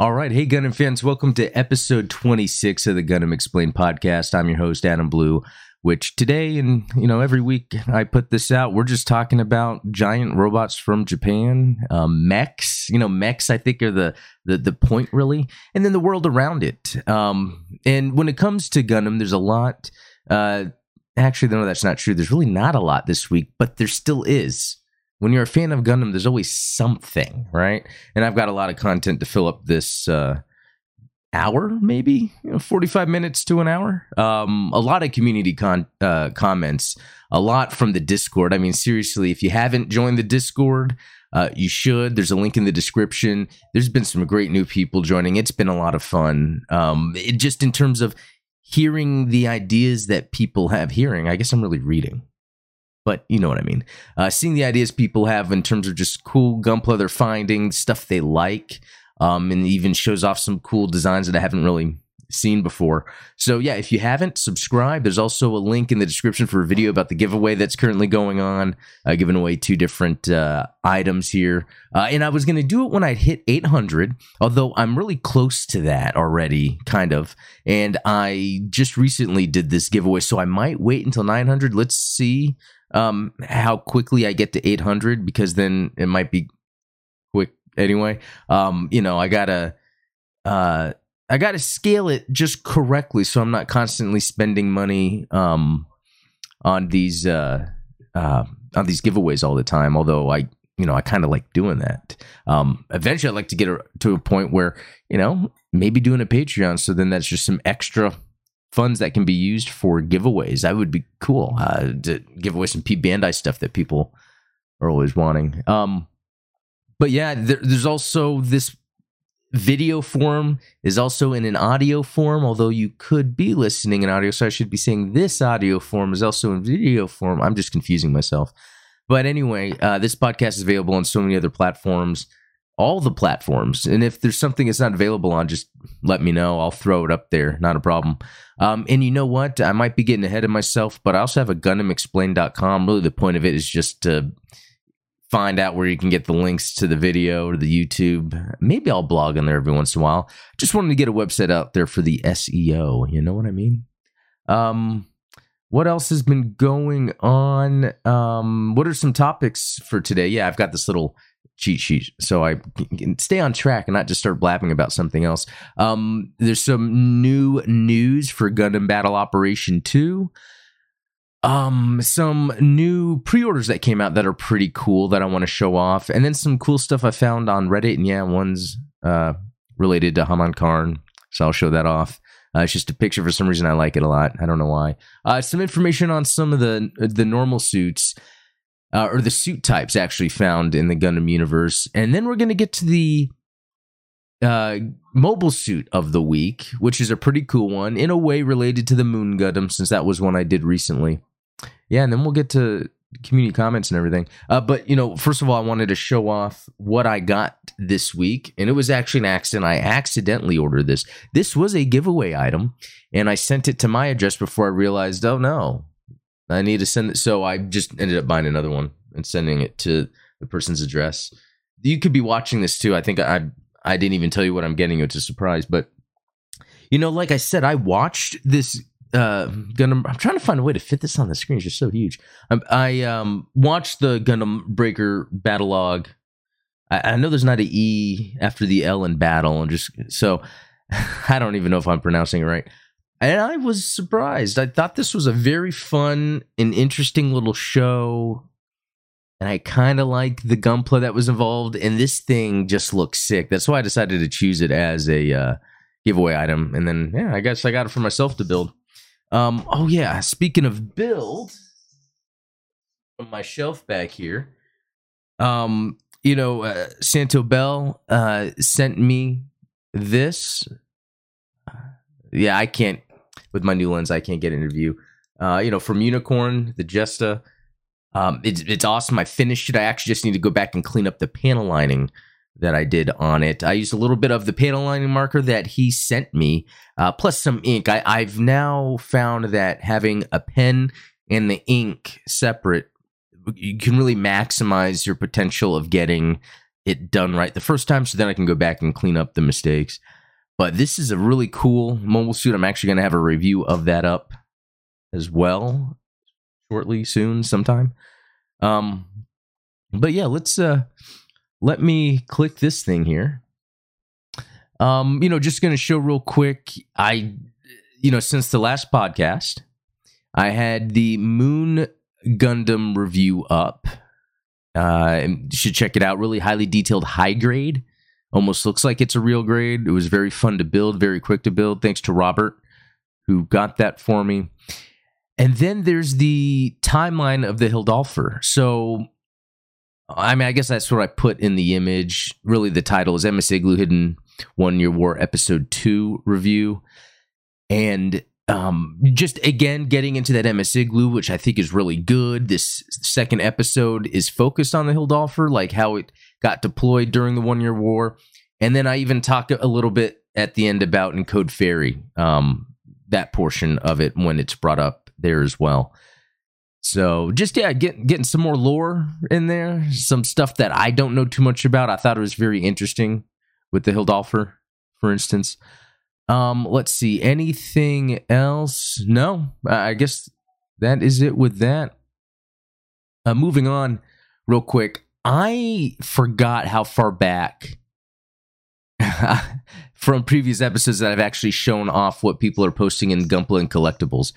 All right. Hey, Gundam fans. Welcome to episode 26 of the Gundam Explained podcast. I'm your host, Adam Blue, which today and, you know, every week I put this out. We're just talking about giant robots from Japan, um, mechs. You know, mechs, I think, are the, the, the point, really, and then the world around it. Um, and when it comes to Gundam, there's a lot. Uh, actually, no, that's not true. There's really not a lot this week, but there still is when you're a fan of Gundam, there's always something, right? And I've got a lot of content to fill up this uh, hour, maybe you know, 45 minutes to an hour. Um, a lot of community con- uh, comments, a lot from the Discord. I mean, seriously, if you haven't joined the Discord, uh, you should. There's a link in the description. There's been some great new people joining. It's been a lot of fun. Um, it, just in terms of hearing the ideas that people have hearing, I guess I'm really reading but you know what I mean. Uh, seeing the ideas people have in terms of just cool gunpla they're finding, stuff they like, um, and even shows off some cool designs that I haven't really seen before. So yeah, if you haven't, subscribe. There's also a link in the description for a video about the giveaway that's currently going on, uh, giving away two different uh, items here. Uh, and I was going to do it when I hit 800, although I'm really close to that already, kind of. And I just recently did this giveaway, so I might wait until 900. Let's see um, how quickly I get to 800 because then it might be quick anyway. Um, you know, I gotta, uh, I gotta scale it just correctly so I'm not constantly spending money, um, on these, uh, uh, on these giveaways all the time. Although I, you know, I kind of like doing that. Um, eventually I'd like to get to a point where, you know, maybe doing a Patreon. So then that's just some extra funds that can be used for giveaways. That would be cool uh, to give away some P-Bandai stuff that people are always wanting. Um, but yeah, there, there's also this video form is also in an audio form, although you could be listening in audio. So I should be saying this audio form is also in video form. I'm just confusing myself. But anyway, uh, this podcast is available on so many other platforms all the platforms. And if there's something that's not available on, just let me know. I'll throw it up there. Not a problem. Um, and you know what? I might be getting ahead of myself, but I also have a GundamExplained.com. Really, the point of it is just to find out where you can get the links to the video or the YouTube. Maybe I'll blog on there every once in a while. Just wanted to get a website out there for the SEO. You know what I mean? Um, what else has been going on? Um, what are some topics for today? Yeah, I've got this little cheat sheet so I can stay on track and not just start blabbing about something else. Um, there's some new news for Gundam Battle Operation 2. Um, some new pre-orders that came out that are pretty cool that I want to show off, and then some cool stuff I found on Reddit. And yeah, one's uh, related to Haman Karn, so I'll show that off. Uh, it's just a picture. For some reason, I like it a lot. I don't know why. Uh, some information on some of the the normal suits uh, or the suit types actually found in the Gundam universe. And then we're going to get to the uh, mobile suit of the week, which is a pretty cool one, in a way related to the Moon Gundam, since that was one I did recently. Yeah, and then we'll get to community comments and everything. Uh, but you know, first of all, I wanted to show off what I got this week, and it was actually an accident. I accidentally ordered this. This was a giveaway item, and I sent it to my address before I realized, oh no, I need to send it. So I just ended up buying another one and sending it to the person's address. You could be watching this too. I think I I didn't even tell you what I'm getting. It's a surprise, but you know, like I said, I watched this. Uh, Gundam. I'm trying to find a way to fit this on the screen. It's just so huge. I, I um watched the Gundam Breaker battle log. I, I know there's not an E after the L in battle, and just so I don't even know if I'm pronouncing it right and I was surprised. I thought this was a very fun and interesting little show. And I kind of like the gunpla that was involved. And this thing just looks sick. That's why I decided to choose it as a uh, giveaway item. And then, yeah, I guess I got it for myself to build. Um, oh, yeah. Speaking of build, from my shelf back here, um, you know, uh, Santo Bell uh, sent me this yeah, I can't with my new lens. I can't get an interview. Uh, you know, from Unicorn, the Jesta. Um, it's it's awesome. I finished it. I actually just need to go back and clean up the panel lining that I did on it. I used a little bit of the panel lining marker that he sent me, uh, plus some ink. I, I've now found that having a pen and the ink separate, you can really maximize your potential of getting it done right the first time, so then I can go back and clean up the mistakes. But this is a really cool mobile suit. I'm actually going to have a review of that up as well shortly, soon, sometime. Um, but yeah, let's uh, let me click this thing here. Um, you know, just going to show real quick. I, you know, since the last podcast, I had the Moon Gundam review up. Uh, should check it out. Really highly detailed, high grade. Almost looks like it's a real grade. It was very fun to build, very quick to build. Thanks to Robert, who got that for me. And then there's the timeline of the Hildolfr. So, I mean, I guess that's what I put in the image. Really, the title is MS Igloo Hidden One Year War Episode 2 review. And um, just again getting into that MS Igloo, which I think is really good. This second episode is focused on the Hildolfr, like how it got deployed during the One Year War, and then I even talk a little bit at the end about Encode Fairy, um, that portion of it when it's brought up there as well. So just yeah, getting getting some more lore in there, some stuff that I don't know too much about. I thought it was very interesting with the Hildolfr, for instance. Um, let's see. Anything else? No, I guess that is it with that. Uh, moving on, real quick. I forgot how far back from previous episodes that I've actually shown off what people are posting in Gunpla and collectibles.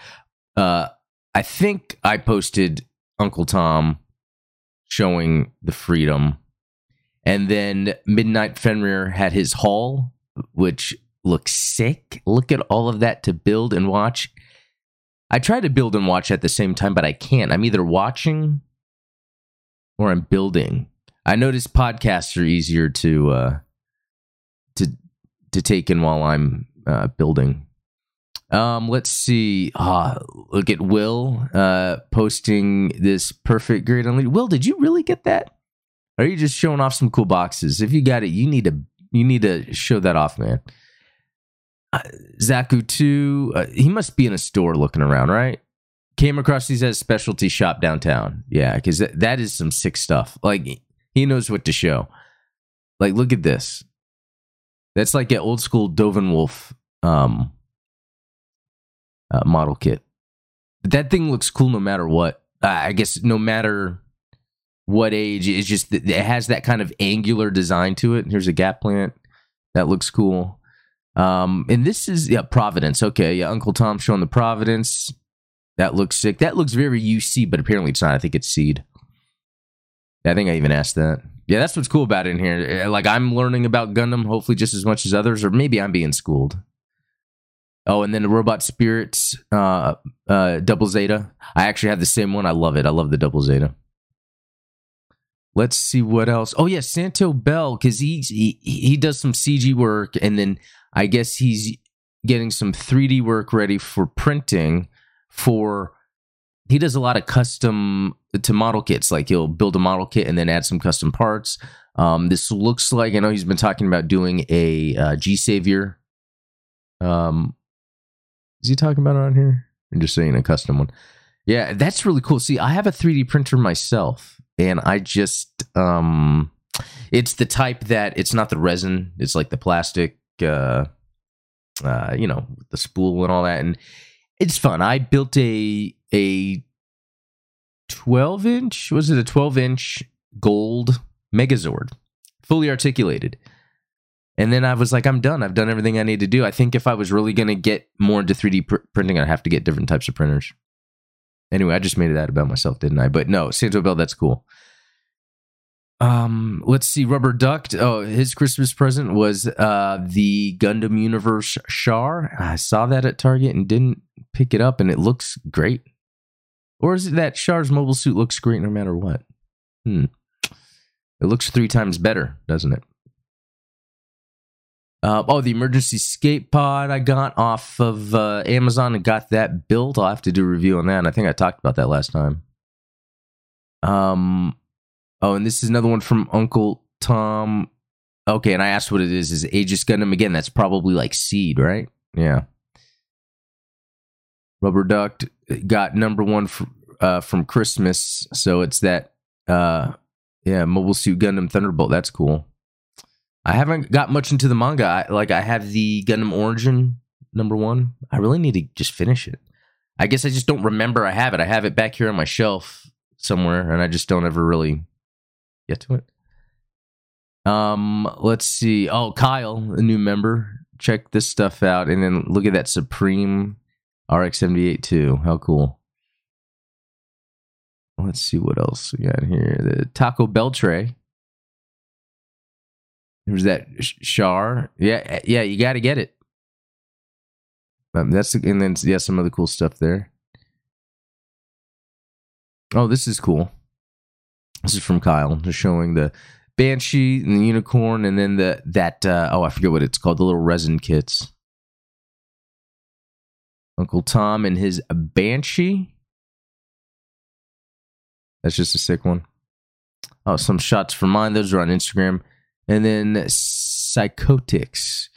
Uh, I think I posted Uncle Tom showing the freedom, and then Midnight Fenrir had his haul, which looks sick. Look at all of that to build and watch. I try to build and watch at the same time, but I can't. I'm either watching or I'm building. I notice podcasts are easier to uh, to to take in while I'm uh, building. Um, let's see. Uh, look at Will uh, posting this perfect grade on Will, did you really get that? Or are you just showing off some cool boxes? If you got it, you need to you need to show that off, man. Uh, Zaku 2, uh, he must be in a store looking around, right? Came across these at a specialty shop downtown. Yeah, because th- that is some sick stuff. Like, he knows what to show. Like, look at this. That's like an old school Dovenwolf um, uh, model kit. But that thing looks cool no matter what. Uh, I guess no matter what age, it's just it has that kind of angular design to it. Here's a Gaplant that looks cool. Um, and this is yeah, Providence. Okay, yeah, Uncle Tom showing the Providence. That looks sick. That looks very UC, but apparently it's not. I think it's Seed. I think I even asked that. Yeah, that's what's cool about it in here. Uh, like I'm learning about Gundam, hopefully just as much as others, or maybe I'm being schooled. Oh, and then the Robot Spirits, uh, uh, Double Zeta. I actually have the same one. I love it. I love the Double Zeta. Let's see what else. Oh yeah, Santo Bell because he, he he does some CG work, and then I guess he's getting some 3D work ready for printing for he does a lot of custom to model kits. Like he'll build a model kit and then add some custom parts. Um, this looks like i know he's been talking about doing a uh, g savior um, is he talking about it on here? I'm just saying a custom one. Yeah that's really cool. See i have a 3d printer myself and i just um it's the type that it's not the resin it's like the plastic uh, uh, you know, the spool and all that, and it's fun. I built a a twelve inch. Was it a twelve inch gold Megazord, fully articulated? And then I was like, I'm done. I've done everything I need to do. I think if I was really going to get more into 3D pr- printing, I'd have to get different types of printers. Anyway, I just made that about myself, didn't I? But no, Santo Bell, that's cool. Um, let's see. Rubber Duck. Oh, his Christmas present was uh the Gundam Universe Char. I saw that at Target and didn't pick it up, and it looks great. Or is it that Char's mobile suit looks great no matter what? Hmm. It looks three times better, doesn't it? Uh, oh, the emergency skate pod I got off of uh, Amazon and got that built. I'll have to do a review on that. And I think I talked about that last time. Um, Oh, and this is another one from Uncle Tom. Okay, and I asked what it is. Is Aegis Gundam again? That's probably like Seed, right? Yeah. Rubber Duck got number one for, uh, from Christmas, so it's that uh, Yeah, Mobile Suit Gundam Thunderbolt. That's cool. I haven't got much into the manga. I, like I have the Gundam Origin number one. I really need to just finish it. I guess I just don't remember I have it. I have it back here on my shelf somewhere, and I just don't ever really get to it. Um, let's see. Oh, Kyle, a new member. Check this stuff out, and then look at that Supreme RX seventy eight two. How cool! Let's see what else we got here. The Taco Bell tray. There's that Char. Yeah, yeah, you got to get it. Um, that's and then yeah, some other cool stuff there. Oh, this is cool. This is from Kyle, just showing the banshee and the unicorn, and then the that uh, oh I forget what it's called, the little resin kits. Uncle Tom and his banshee. That's just a sick one. Oh, some shots from mine. Those are on Instagram. And then Psychotics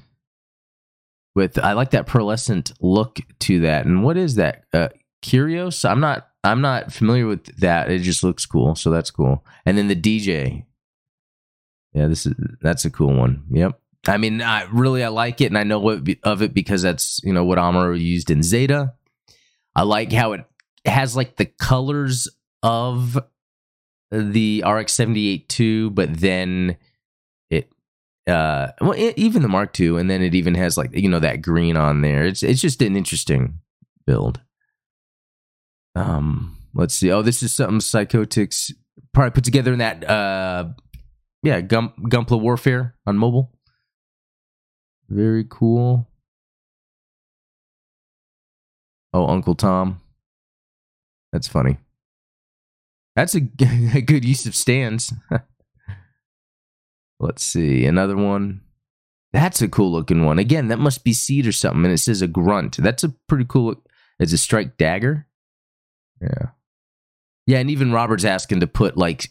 with I like that pearlescent look to that. And what is that? Uh, Curios? I'm not I'm not familiar with that. It just looks cool, so that's cool. And then the DJ. Yeah, this is that's a cool one. Yep. I mean, I really I like it, and I know what of it because that's you know what Amuro used in Zeta. I like how it has like the colors of the RX seventy eight two, but then it uh well it, even the mark two, and then it even has like you know that green on there. It's it's just an interesting build. Um let's see. Oh this is something psychotics probably put together in that uh yeah Gum- gunpla warfare on mobile very cool oh uncle tom that's funny that's a, a good use of stands Let's see. Another one. That's a cool looking one. Again, that must be seed or something. And it says a grunt. That's a pretty cool look. It's a strike dagger. Yeah. Yeah, and even Robert's asking to put like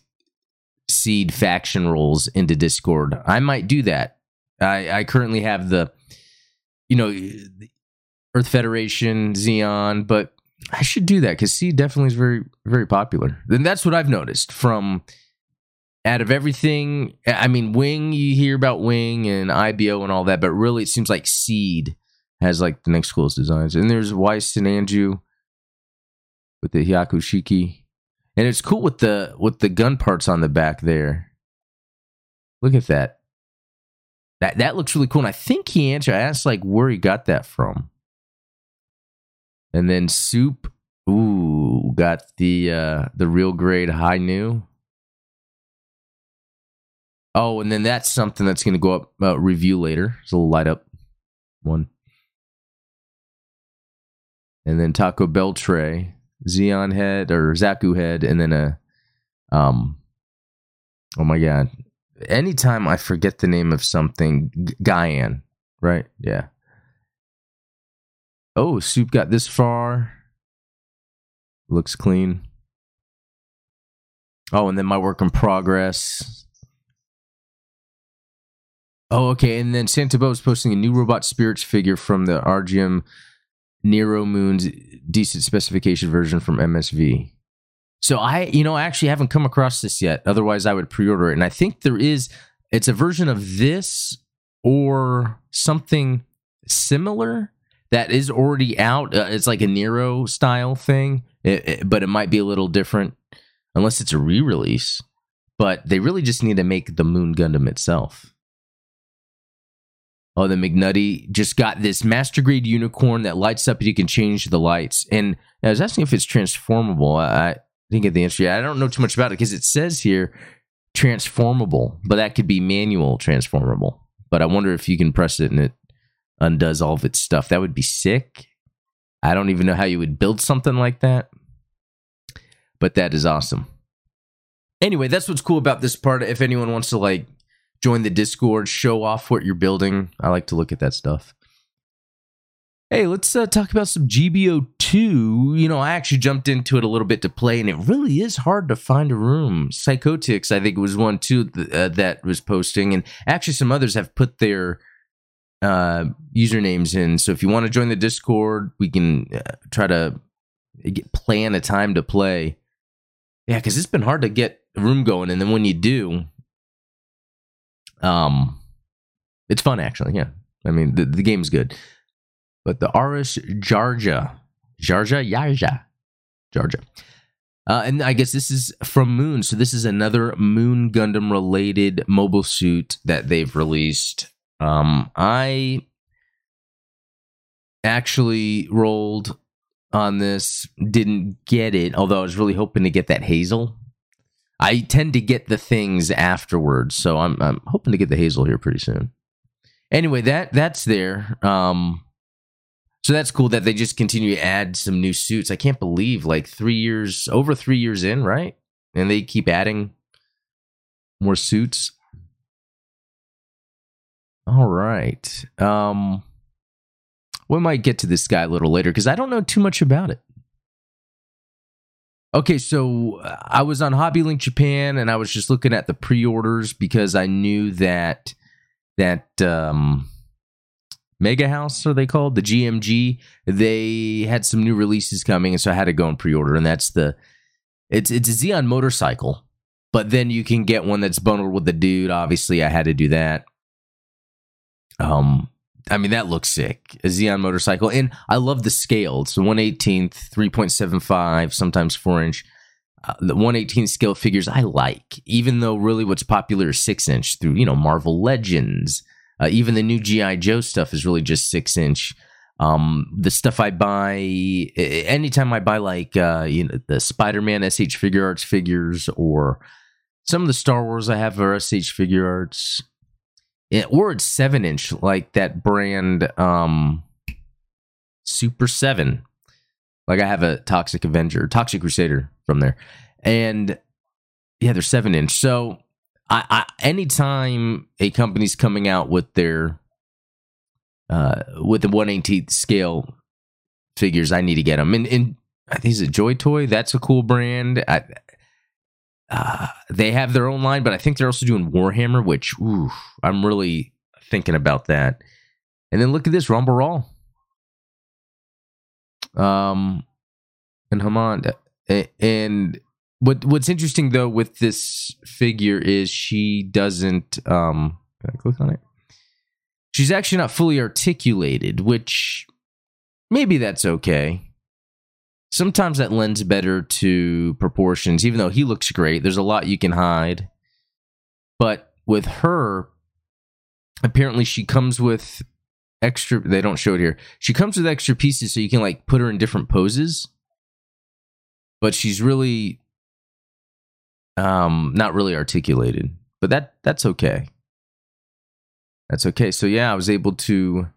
seed faction roles into Discord. I might do that. I, I currently have the, you know, Earth Federation, Zeon, but I should do that because seed definitely is very, very popular. Then that's what I've noticed from out of everything, I mean, Wing, you hear about Wing and IBO and all that, but really it seems like Seed has like the next coolest designs. And there's Weiss and Anju with the Hyakushiki. And it's cool with the with the gun parts on the back there. Look at that. That that looks really cool. And I think he answered. I asked like where he got that from. And then Soup, ooh, got the uh the real grade Hi-Nu. Oh, and then that's something that's going to go up uh, review later. It's a little light up one. And then Taco Bell tray, Zeon head or Zaku head, and then a um. Oh my god! Anytime I forget the name of something, Gyan, right? Yeah. Oh, soup got this far. Looks clean. Oh, and then my work in progress. Oh, okay. And then Santabo is posting a new robot spirits figure from the RGM Nero Moon's decent specification version from MSV. So I, you know, I actually haven't come across this yet. Otherwise, I would pre-order it. And I think there is. It's a version of this or something similar that is already out. Uh, it's like a Nero style thing, it, it, but it might be a little different unless it's a re-release. But they really just need to make the Moon Gundam itself. Oh, the McNutty just got this master grade unicorn that lights up you can change the lights. And I was asking if it's transformable. I, didn't get the answer. I don't know too much about it because it says here transformable, but that could be manual transformable. But I wonder if you can press it and it undoes all of its stuff. That would be sick. I don't even know how you would build something like that. But that is awesome. Anyway, that's what's cool about this part. If anyone wants to like join the Discord, show off what you're building. I like to look at that stuff. Hey, let's uh, talk about some GBO2. You know, I actually jumped into it a little bit to play, and it really is hard to find a room. Psychotics, I think, was one too th- uh, that was posting, and actually, some others have put their uh, usernames in. So if you want to join the Discord, we can uh, try to get, plan a time to play. Yeah, because it's been hard to get a room going, and then when you do, um, it's fun actually. Yeah, I mean the the game's good, but the RS Jarja, Jarja, Yarja, Jarja. Uh, and I guess this is from Moon. So this is another Moon Gundam related mobile suit that they've released. Um, I actually rolled on this, didn't get it, although I was really hoping to get that Hazel. I tend to get the things afterwards, so I'm I'm hoping to get the Hazel here pretty soon. Anyway, that that's there. Um, so that's cool that they just continue to add some new suits. I can't believe like three years, over three years in, right? And they keep adding more suits. All right. Um, we might get to this guy a little later because I don't know too much about it. Okay, so uh, I was on HobbyLink Japan and I was just looking at the pre-orders because I knew that that um Mega House are they called? The GMG. They had some new releases coming, and so I had to go and pre-order. And that's the it's it's a Zeon motorcycle, but then you can get one that's bundled with the dude. Obviously, I had to do that. Um, I mean that looks sick. A Zeon motorcycle, and I love the scale. It's one eighteenth, three point seven five, sometimes four inch. Uh, the 118 scale figures I like, even though really what's popular is six inch through you know Marvel Legends, uh, even the new GI Joe stuff is really just six inch. Um, the stuff I buy anytime I buy like uh, you know the Spider Man SH Figuarts figures or some of the Star Wars I have are SH Figuarts, yeah, or it's seven inch like that brand um, Super Seven. Like I have a Toxic Avenger, Toxic Crusader from there, and yeah, they're seven inch. So I, I anytime a company's coming out with their uh with the 118th scale figures, I need to get them. And, and I think it's a Joy Toy. That's a cool brand. I, uh, they have their own line, but I think they're also doing Warhammer, which ooh, I'm really thinking about that. And then look at this Ramba Ral. Um, and Hamon, and what what's interesting though with this figure is she doesn't um can I click on it? She's actually not fully articulated, which maybe that's okay. Sometimes that lends better to proportions, even though he looks great. There's a lot you can hide. But with her, apparently she comes with extra they don't show it here. She comes with extra pieces so you can like put her in different poses. But she's really um, not really articulated, but that that's okay. That's okay. So yeah, I was able to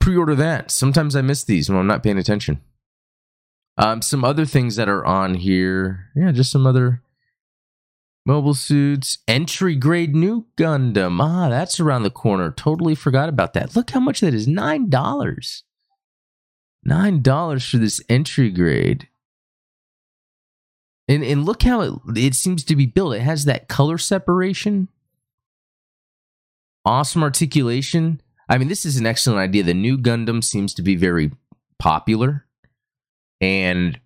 pre-order that. Sometimes I miss these when I'm not paying attention. Um, some other things that are on here. Yeah, just some other mobile suits. Entry grade Nu Gundam. Ah, that's around the corner. Totally forgot about that. Look how much that is. Nine dollars. Nine dollars for this entry grade. And and look how it it seems to be built. It has that color separation. Awesome articulation. I mean, this is an excellent idea. The Nu Gundam seems to be very popular. And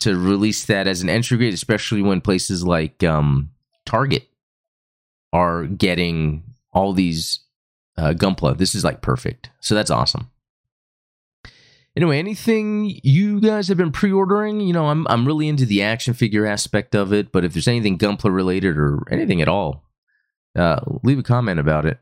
to release that as an entry grade, especially when places like um, Target are getting all these uh, Gunpla, this is like perfect. So that's awesome. Anyway, anything you guys have been pre-ordering? You know, I'm I'm really into the action figure aspect of it, but if there's anything Gunpla related or anything at all, uh, leave a comment about it.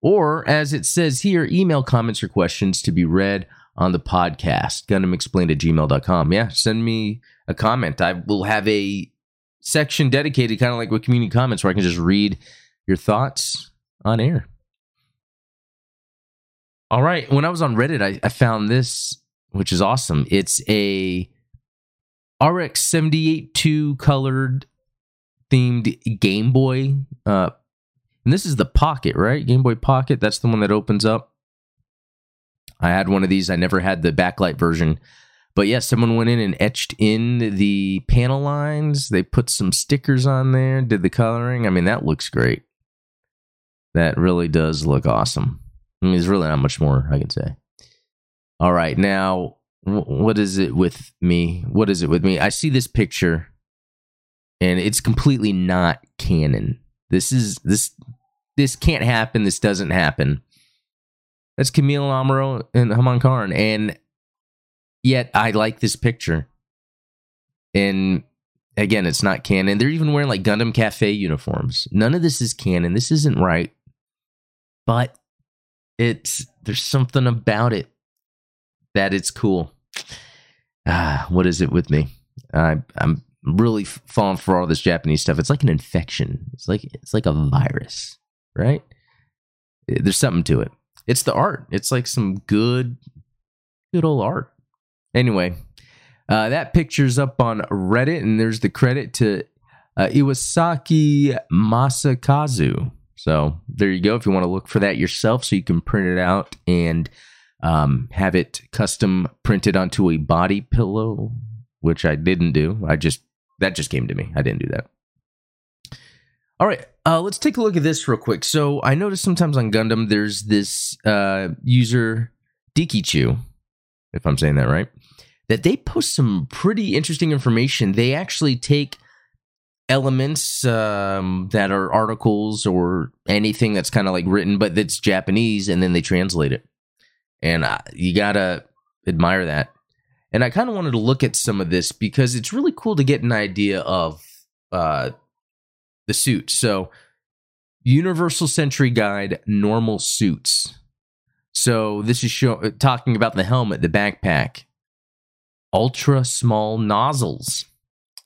Or as it says here, email comments or questions to be read on the podcast. GundamExplained at gmail.com. Yeah, send me a comment. I will have a section dedicated, kind of like with community comments, where I can just read your thoughts on air. All right. When I was on Reddit, I, I found this which is awesome. It's a RX 78 2 colored themed Game Boy. Uh, and this is the Pocket, right? Game Boy Pocket. That's the one that opens up. I had one of these. I never had the backlight version. But yes, yeah, someone went in and etched in the panel lines. They put some stickers on there, did the coloring. I mean, that looks great. That really does look awesome. I mean, there's really not much more I can say. All right, now what is it with me? What is it with me? I see this picture and it's completely not canon. This is this this can't happen. This doesn't happen. That's Camille Amuro and Haman Karn, and yet I like this picture. And again, it's not canon. They're even wearing like Gundam Cafe uniforms. None of this is canon. This isn't right. But it's there's something about it that it's cool. Ah, what is it with me? I, I'm really falling for all this Japanese stuff. It's like an infection. It's like it's like a virus, right? There's something to it. It's the art. It's like some good, good old art. Anyway, uh, that picture's up on Reddit, and there's the credit to uh, Iwasaki Masakazu. So there you go. If you want to look for that yourself, so you can print it out and um, have it custom printed onto a body pillow, which I didn't do. I just that just came to me. I didn't do that. All right, uh, let's take a look at this real quick. So I noticed sometimes on Gundam there's this uh, user Dikichu, if I'm saying that right, that they post some pretty interesting information. They actually take elements um, that are articles or anything that's kind of like written, but that's Japanese, and then they translate it. And uh, you gotta admire that. And I kind of wanted to look at some of this because it's really cool to get an idea of uh, the suit. So, Universal Century Guide normal suits. So this is show, talking about the helmet, the backpack, ultra small nozzles.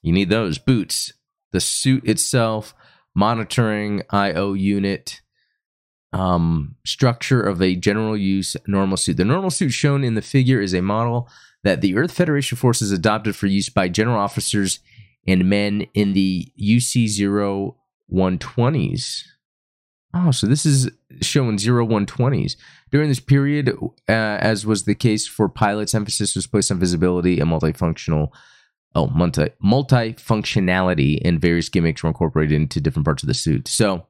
You need those boots, the suit itself, monitoring IO unit, um, structure of a general use normal suit. The normal suit shown in the figure is a model that the Earth Federation forces adopted for use by general officers and men in the UC 0120s. Oh, so this is showing 0120s. During this period, uh, as was the case for pilots, emphasis was placed on visibility and multifunctional, oh, multi multifunctionality, and various gimmicks were incorporated into different parts of the suit. So,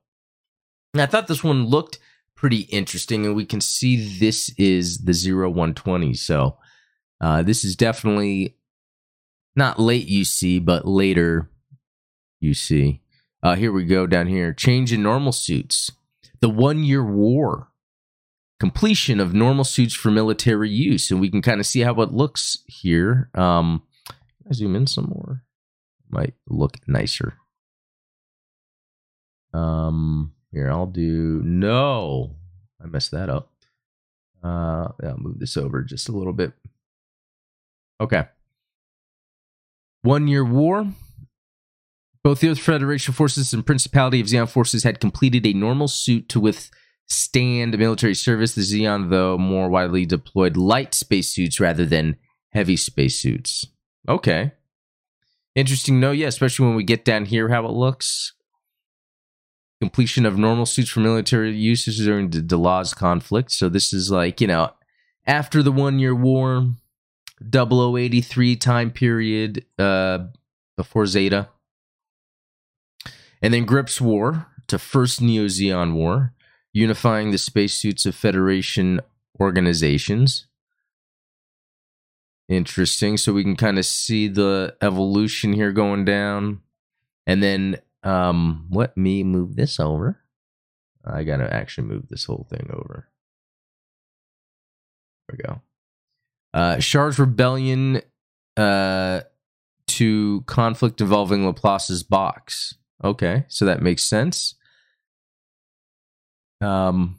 I thought this one looked pretty interesting, and we can see this is the 0120. So, uh, this is definitely not late UC, but later UC. Uh, here we go down here. Change in normal suits. The one year war completion of normal suits for military use. And we can kind of see how it looks here. Um, I zoom in some more. Might look nicer. Um, here, I'll do no. I messed that up. Uh, I'll move this over just a little bit. Okay. One year war. Both the Earth Federation forces and Principality of Zeon forces had completed a normal suit to with stand military service. The Zeon, though, more widely deployed light spacesuits rather than heavy spacesuits. Okay. Interesting note, yeah, especially when we get down here, how it looks. Completion of normal suits for military uses during the Delaz conflict. So this is like, you know, after the one year war, 0083 time period, uh, before Zeta. And then Gryps War to First Neo Zeon War unifying the spacesuits of Federation organizations. Interesting. So we can kind of see the evolution here going down. And then um, let me move this over. I got to actually move this whole thing over. There we go. Uh, Char's rebellion uh, to conflict involving Laplace's box. Okay, so that makes sense. Um,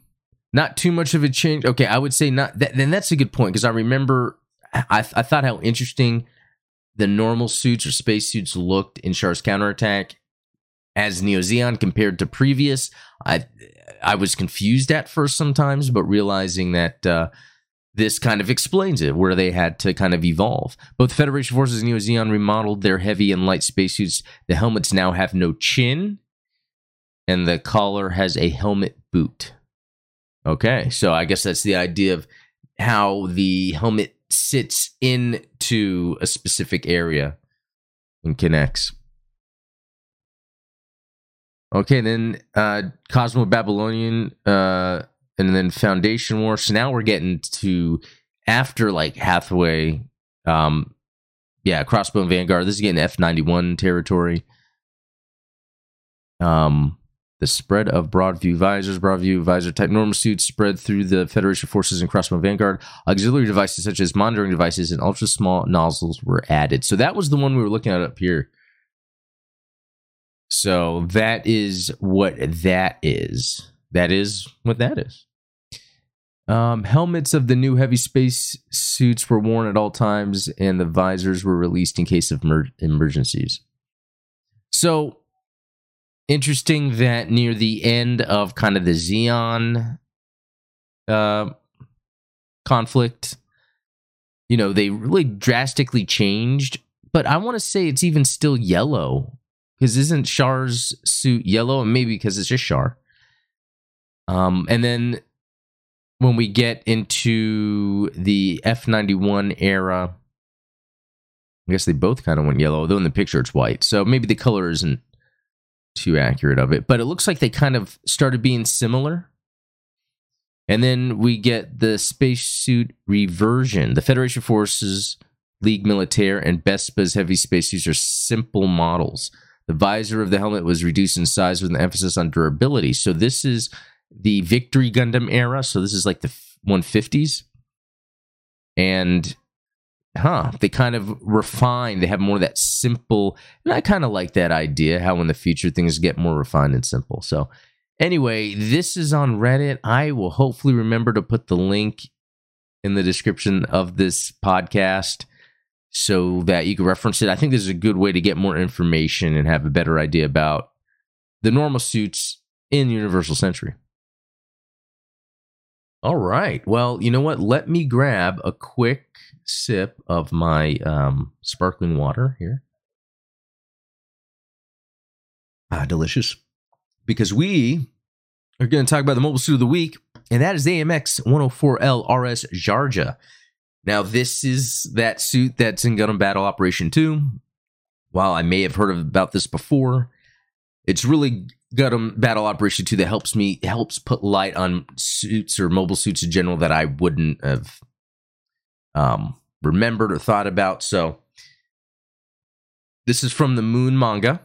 not too much of a change. Okay, I would say not. That, then that's a good point because I remember I, I thought how interesting the normal suits or space suits looked in Char's counterattack as Neo Zeon compared to previous. I I was confused at first sometimes, but realizing that uh, this kind of explains it, where they had to kind of evolve. Both Federation forces and Neo Zeon remodeled their heavy and light spacesuits. The helmets now have no chin, and the collar has a helmet boot. Okay, so I guess that's the idea of how the helmet sits into a specific area and connects. Okay, then uh, Cosmo Babylonian, uh, and then Foundation War. So now we're getting to after like Hathaway, Um, yeah, Crossbone Vanguard. This is getting F ninety one territory. Um, the spread of Broadview visors, Broadview visor type normal suits spread through the Federation forces and Crossbone Vanguard. Auxiliary devices such as monitoring devices and ultra small nozzles were added. So that was the one we were looking at up here. So that is what that is. That is what that is. Um, helmets of the new heavy space suits were worn at all times, and the visors were released in case of mer- emergencies. So interesting that near the end of kind of the Zeon uh, conflict, you know, they really drastically changed. But I want to say it's even still yellow because isn't Char's suit yellow? And maybe because it's just Char. Um, and then when we get into the F91 era, I guess they both kind of went yellow, though in the picture it's white. So maybe the color isn't too accurate of it, but it looks like they kind of started being similar. And then we get the spacesuit reversion. The Federation Forces, League Militaire, and Bespa's heavy spacesuits are simple models. The visor of the helmet was reduced in size with an emphasis on durability. So this is the Victory Gundam era. So this is like the 150s. And huh, they kind of refine. They have more of that simple. And I kind of like that idea how in the future things get more refined and simple. So anyway, this is on Reddit. I will hopefully remember to put the link in the description of this podcast so that you can reference it. I think this is a good way to get more information and have a better idea about the normal suits in Universal Century. All right. Well, you know what? Let me grab a quick sip of my um, sparkling water here. Ah, delicious. Because we are going to talk about the mobile suit of the week, and that is AMX 104L RS Jarja. Now, this is that suit that's in Gundam Battle Operation 2. While I may have heard about this before, it's really Gundam Battle Operation 2 that helps me helps put light on suits or mobile suits in general that I wouldn't have um, remembered or thought about. So this is from the Moon manga.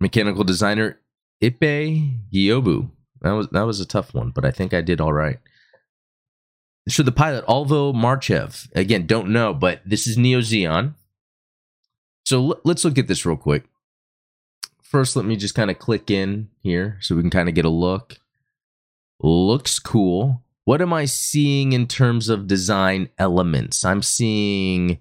Mechanical designer Ippei Gyobu. That was that was a tough one, but I think I did all right. So the pilot, Alvo Marchev, again, don't know, but this is Neo Zeon. So l- let's look at this real quick. First, let me just kind of click in here so we can kind of get a look. Looks cool. What am I seeing in terms of design elements? I'm seeing,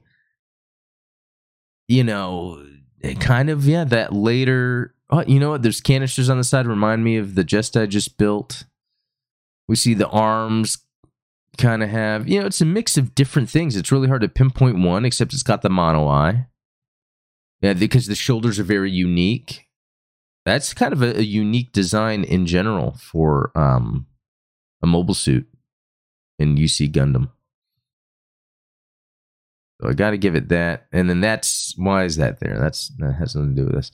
you know, eh, kind of, yeah, that later. Oh, you know what? There's canisters on the side. Remind me of the Jest I just built. We see the arms kind of have, you know, it's a mix of different things. It's really hard to pinpoint one, except it's got the mono eye. Yeah, because the shoulders are very unique. That's kind of a, a unique design in general for um, a mobile suit in UC Gundam. So I got to give it that. And then that's why is that there? That's that has nothing to do with this.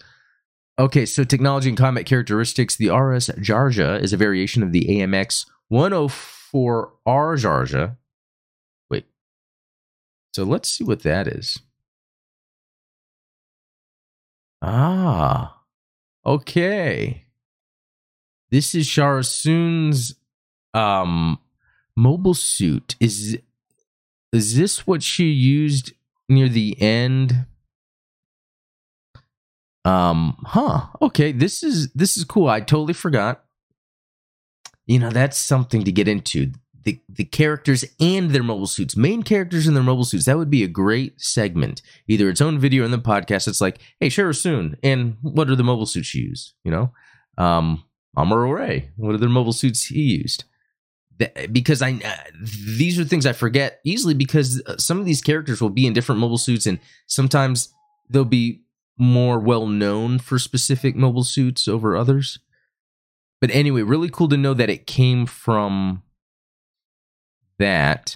Okay, so technology and combat characteristics. The RS Jarja is a variation of the AMX 104 for R Jarja. Wait. So let's see what that is. Ah. Okay. This is Chara Soon's um mobile suit. Is is this what she used near the end? Um, huh. Okay, this is this is cool. I totally forgot you know that's something to get into. The the characters and their mobile suits main characters and their mobile suits that would be a great segment. Either its own video in the podcast it's like hey Chara Soon and what are the mobile suits you use you know? Um Amuro Ray what are the mobile suits he used? Because I uh, these are things I forget easily because uh, some of these characters will be in different mobile suits and sometimes they'll be more well known for specific mobile suits over others but anyway, really cool to know that it came from that,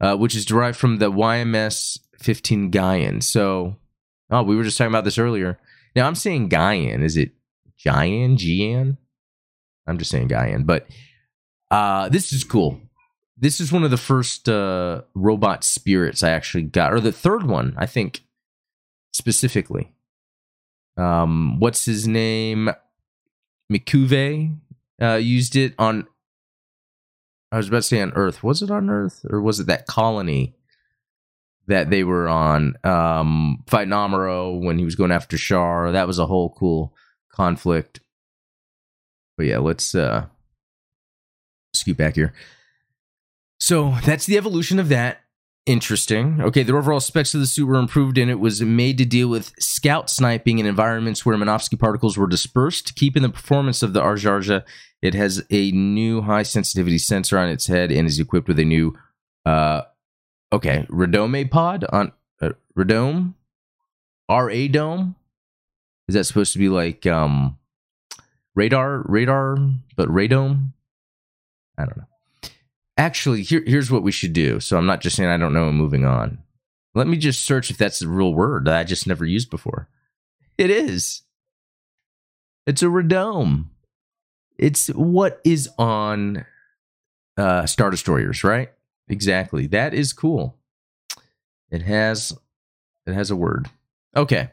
uh, which is derived from the YMS 15 Gyan. So, oh, we were just talking about this earlier. Now I'm saying Gaian. Is it Giant? Gian? I'm just saying Gaian. But uh, this is cool. This is one of the first uh, robot spirits I actually got, or the third one, I think, specifically. Um, what's his name? M'Quve uh, used it on. I was about to say on Earth. Was it on Earth or was it that colony that they were on? Um, fighting Amuro when he was going after Char. That was a whole cool conflict. But yeah, let's uh, scoot back here. So that's the evolution of that. Interesting. Okay, the overall specs of the suit were improved and it was made to deal with scout sniping in environments where Minovsky particles were dispersed, keeping the performance of the R-Jarja. It has a new high sensitivity sensor on its head and is equipped with a new, uh, okay, Radome pod on uh, Radome, RA dome. Is that supposed to be like um, radar, radar, but radome? I don't know. Actually, here, here's what we should do. So I'm not just saying I don't know and moving on. Let me just search if that's a real word that I just never used before. It is. It's a radome. It's what is on uh, Star Destroyers, right? Exactly. That is cool. It has it has a word. Okay.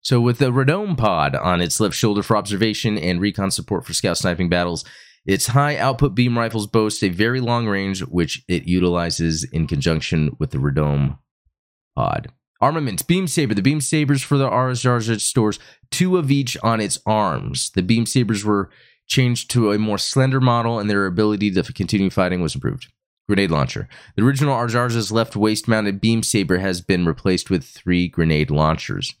So with the radome pod on its left shoulder for observation and recon support for scout sniping battles, its high output beam rifles boast a very long range, which it utilizes in conjunction with the Radome pod. Armaments, Beam Saber. The Beam Sabers for the RS stores two of each on its arms. The Beam Sabers were changed to a more slender model, and their ability to continue fighting was improved. Grenade launcher. The original R-Jarja's left waist mounted beam saber has been replaced with three grenade launchers.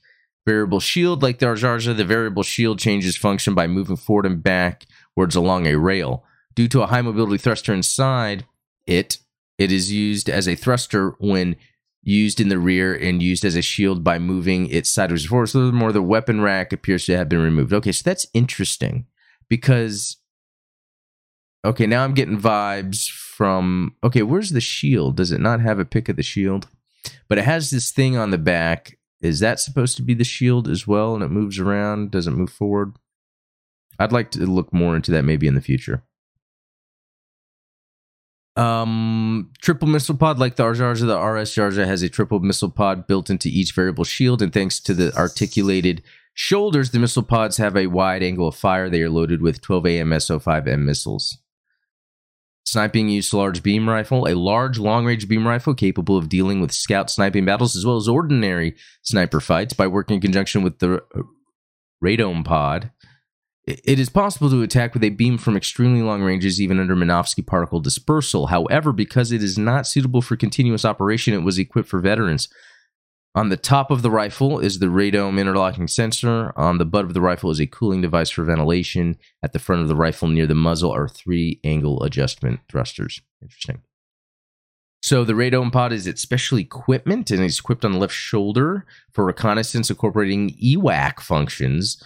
Variable shield, like the R-Jarja, the variable shield changes function by moving forward and back words along a rail. Due to a high mobility thruster inside it, it is used as a thruster when used in the rear and used as a shield by moving it sideways forward. So furthermore, the weapon rack appears to have been removed. Okay, so that's interesting because okay, now I'm getting vibes from okay, where's the shield? Does it not have a pick of the shield? But it has this thing on the back. Is that supposed to be the shield as well? And it moves around, doesn't move forward. I'd like to look more into that maybe in the future. Um, triple missile pod like the R-Jarja, the RS Jarja has a triple missile pod built into each variable shield, and thanks to the articulated shoulders, the missile pods have a wide angle of fire. They are loaded with 12 AMSO5M missiles. Sniping use large beam rifle, a large long range beam rifle capable of dealing with scout sniping battles as well as ordinary sniper fights by working in conjunction with the radome pod. It is possible to attack with a beam from extremely long ranges, even under Minovsky particle dispersal. However, because it is not suitable for continuous operation, it was equipped for veterans. On the top of the rifle is the radome interlocking sensor. On the butt of the rifle is a cooling device for ventilation. At the front of the rifle near the muzzle are three angle adjustment thrusters. Interesting. So the radome pod is its special equipment and it's equipped on the left shoulder for reconnaissance, incorporating EWAC functions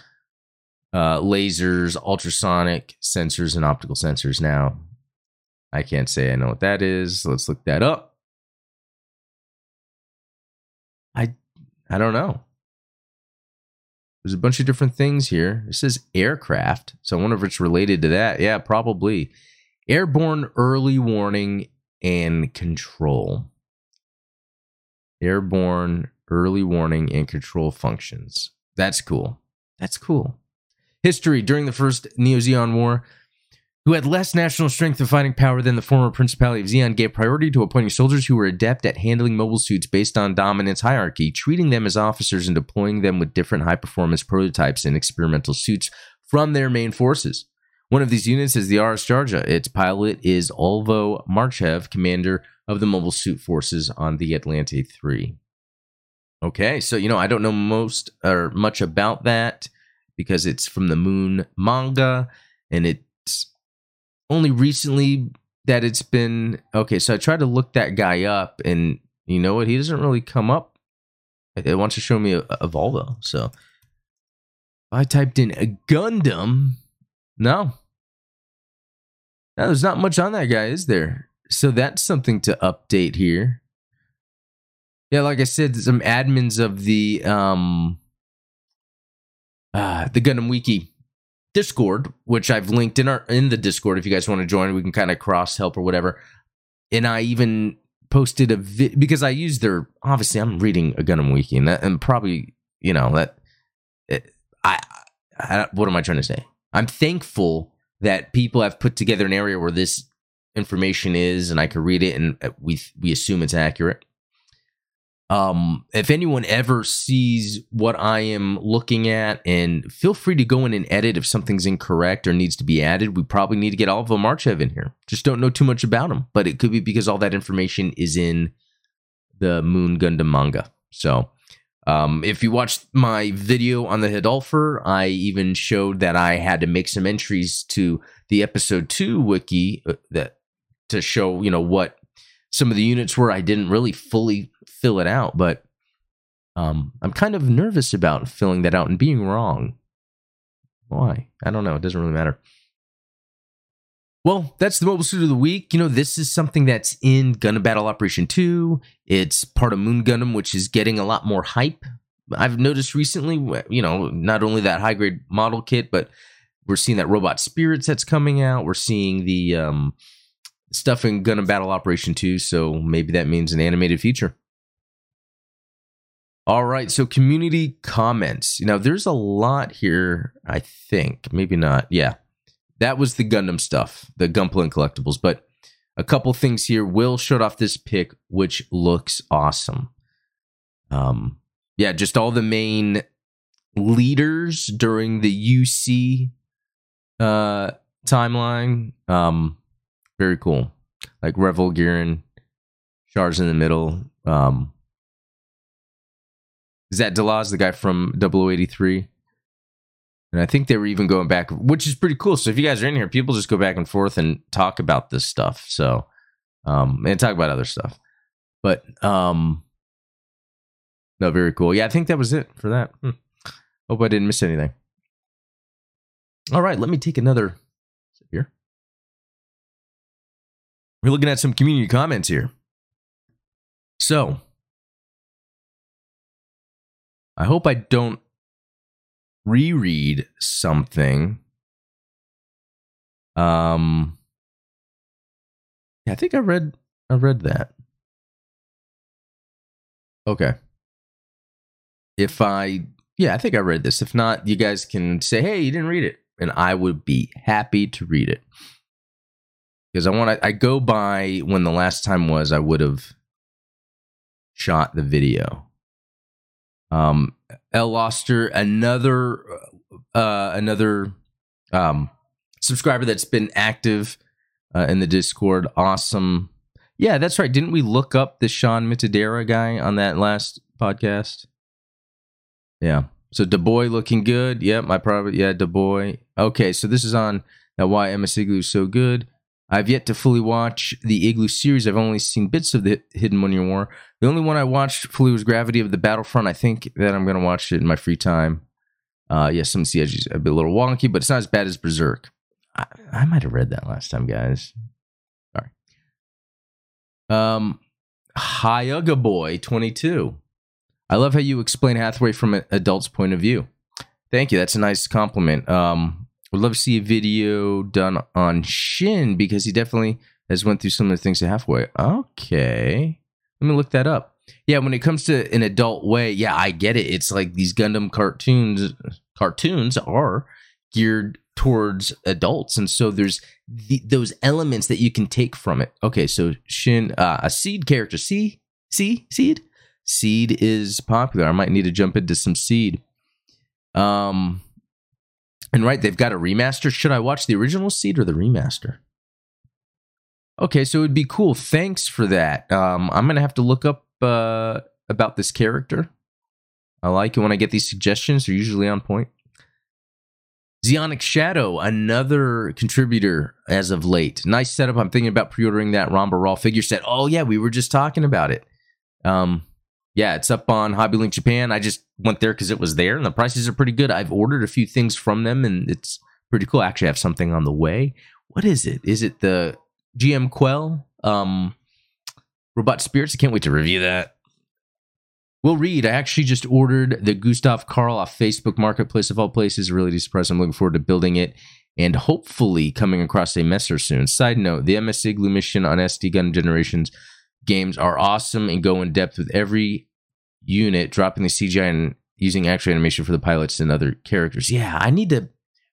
uh, lasers, ultrasonic sensors, and optical sensors. Now, I can't say I know what that is. Let's look that up. I I don't know. There's a bunch of different things here. It says aircraft, so I wonder if it's related to that. Yeah, probably. Airborne early warning and control. Airborne early warning and control functions. That's cool. That's cool history during the first Neo Zeon War, who had less national strength and fighting power than the former Principality of Zeon, gave priority to appointing soldiers who were adept at handling mobile suits based on dominance hierarchy, treating them as officers and deploying them with different high performance prototypes and experimental suits from their main forces. One of these units is the RS Jarja. Its pilot is Olvo Marchev, commander of the mobile suit forces on the Atlante 3. Okay, so you know, I don't know most or much about that because it's from the Moon manga and it's only recently that it's been okay. So I tried to look that guy up, and you know what? He doesn't really come up. It wants to show me a, a Volvo. So I typed in a Gundam. No. No, there's not much on that guy, is there? So that's something to update here. Yeah, like I said, some admins of the um uh, the Gundam Wiki Discord, which I've linked in our in the Discord. If you guys want to join, we can kind of cross help or whatever. And I even posted a vid because I use their obviously I'm reading a Gundam Wiki and that, and probably you know that it, I, I what am I trying to say? I'm thankful that people have put together an area where this information is, and I can read it, and uh, we we assume it's accurate. Um, if anyone ever sees what I am looking at, and feel free to go in and edit if something's incorrect or needs to be added. We probably need to get Alpha Marchev in here. Just don't know too much about him, but it could be because all that information is in the Moon Gundam manga. So, um, if you watched my video on the Hildolfr, I even showed that I had to make some entries to the episode two wiki uh, that to show you know what some of the units where I didn't really fully fill it out, but um, I'm kind of nervous about filling that out and being wrong. Why? I don't know. It doesn't really matter. Well, that's the mobile suit of the week. You know, this is something that's in Gundam Battle Operation 2. It's part of Moon Gundam, which is getting a lot more hype. I've noticed recently, you know, not only that high grade model kit, but we're seeing that Robot Spirits that's coming out. We're seeing the um, stuff in Gundam Battle Operation 2. So maybe that means an animated feature. All right, so community comments. Now, there's a lot here, I think. Maybe not. Yeah that was the Gundam stuff, the Gunpla collectibles. But a couple things here. Will showed off this pick, which looks awesome. Um, yeah, just all the main leaders during the UC uh timeline. Um, very cool. Like Revil Gihren, Shards in the middle. Um, is that Delaz, the guy from 0083? And I think they were even going back, which is pretty cool. So if you guys are in here, people just go back and forth and talk about this stuff. So, um, and talk about other stuff. But, um, no, very cool. Yeah, I think that was it for that. Hmm. Hope I didn't miss anything. All right, let me take another We're looking at some community comments here. So, I hope I don't reread something. Um, yeah, I think I read I read that. Okay. If I yeah, I think I read this. If not, you guys can say, "Hey, you didn't read it," and I would be happy to read it because I want to. I go by when the last time was I would have shot the video. Um, L another uh, another um, subscriber that's been active uh, in the Discord. Awesome. Yeah, that's right. Didn't we look up the Sean Mitadera guy on that last podcast? Yeah. So Boy looking good. Yep, my private. Yeah, Boy. Okay, so this is on that why MS Igloo is so good. I've yet to fully watch the Igloo series. I've only seen bits of the Hidden One Year War. The only one I watched fully was Gravity of the Battlefront. I think that I'm going to watch it in my free time. Uh, yes, some of the edges a, bit, a little wonky, but it's not as bad as Berserk. I, I might have read that last time, guys. Sorry. Um, Hyuga Boy 22. I love how you explain Hathaway from an adult's point of view. Thank you. That's a nice compliment. Um, would love to see a video done on Shin because he definitely has went through some of the things at halfway. Okay. Let me look that up. Yeah, when it comes to an adult way, yeah, I get it. It's like these Gundam cartoons cartoons are geared towards adults and so there's the, those elements that you can take from it. Okay, so Shin uh, a seed character, see? See? Seed? Seed is popular. I might need to jump into some seed. Um and right, they've got a remaster. Should I watch the original seed or the remaster? Okay, so it'd be cool. Thanks for that. Um, I'm gonna have to look up uh, about this character. I like it when I get these suggestions. They're usually on point. Zeonic Shadow, another contributor as of late. Nice setup. I'm thinking about pre-ordering that Ramba Ral figure set. Oh yeah, we were just talking about it. Um, yeah, it's up on Hobby Link Japan. I just went there because it was there, and the prices are pretty good. I've ordered a few things from them, and it's pretty cool. I actually have something on the way. What is it? Is it the GM Quell um, Robot Spirits? I can't wait to review that. We'll read. I actually just ordered the Gustav Karl off Facebook Marketplace of all places. Really surprised. I'm looking forward to building it and hopefully coming across a messer soon. Side note: the MS mission on SD Gun Generations games are awesome and go in depth with every unit, dropping the CGI and using actual animation for the pilots and other characters. Yeah, I need to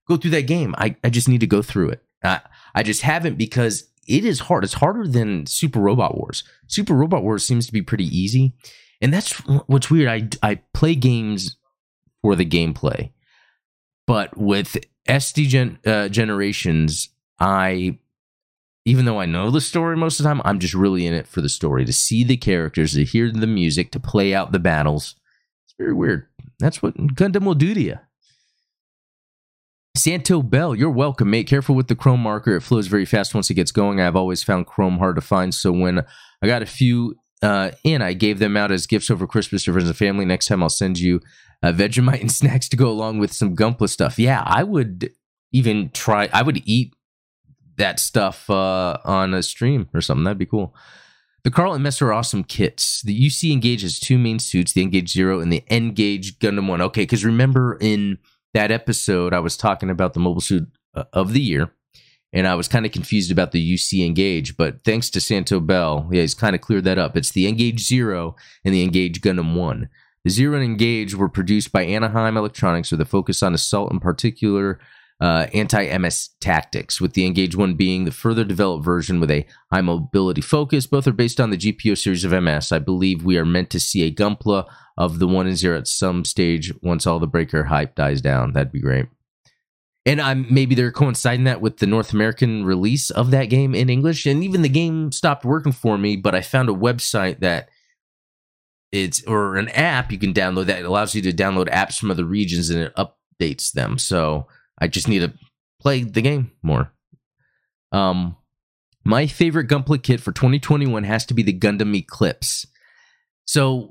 go through that game. I, I just need to go through it. I, I just haven't because it is hard. It's harder than Super Robot Wars. Super Robot Wars seems to be pretty easy. And that's what's weird. I, I play games for the gameplay. But with SD gen, uh, generations, I even though I know the story most of the time, I'm just really in it for the story to see the characters, to hear the music, to play out the battles. It's very weird. That's what Gundam will do to you. Santo Bell, you're welcome, mate. Careful with the chrome marker. It flows very fast once it gets going. I've always found chrome hard to find. So when I got a few uh, in, I gave them out as gifts over Christmas to friends and family. Next time I'll send you uh, Vegemite and snacks to go along with some Gunpla stuff. Yeah, I would even try, I would eat that stuff uh, on a stream or something. That'd be cool. The Carl and Messer are awesome kits. The UC Engage has two main suits, the Engage Zero and the Engage Gundam One. Okay, because remember in that episode, I was talking about the mobile suit uh, of the year, and I was kind of confused about the UC Engage, but thanks to Santo Bell, yeah, he's kind of cleared that up. It's the Engage Zero and the Engage Gundam One. The Zero and Engage were produced by Anaheim Electronics with a focus on assault in particular uh, anti-MS tactics, with the Engage one being the further developed version with a high mobility focus. Both are based on the GPO series of MS. I believe we are meant to see a Gunpla of the one and zero at some stage once all the breaker hype dies down. That'd be great. And I'm maybe they're coinciding that with the North American release of that game in English, and even the game stopped working for me. But I found a website that it's or an app you can download that allows you to download apps from other regions and it updates them. So I just need to play the game more. Um, my favorite Gunpla kit for 2021 has to be the Gundam Eclipse. So,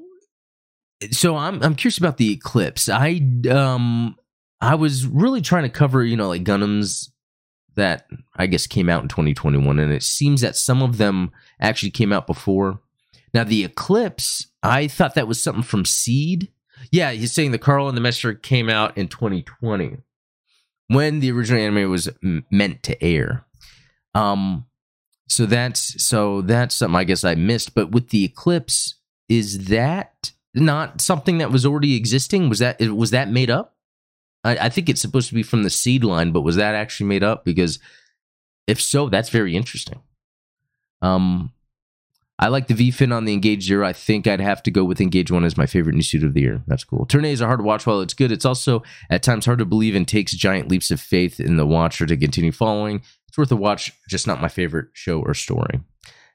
so I'm I'm curious about the Eclipse. I um I was really trying to cover you know like Gundams that I guess came out in 2021, and it seems that some of them actually came out before. Now the Eclipse, I thought that was something from Seed. Yeah, he's saying the Carl and the Messer came out in 2020 when the original anime was m- meant to air. Um, so that's so that's something I guess I missed. But with the eclipse, is that not something that was already existing? Was that was that made up? I, I think it's supposed to be from the seed line, but was that actually made up? Because if so, that's very interesting. Um, I like the V fin on the Engage Zero. I think I'd have to go with Engage One as my favorite new suit of the year. That's cool. Turn A is a hard to watch while it's good. It's also at times hard to believe and takes giant leaps of faith in the watcher to continue following. It's worth a watch, just not my favorite show or story.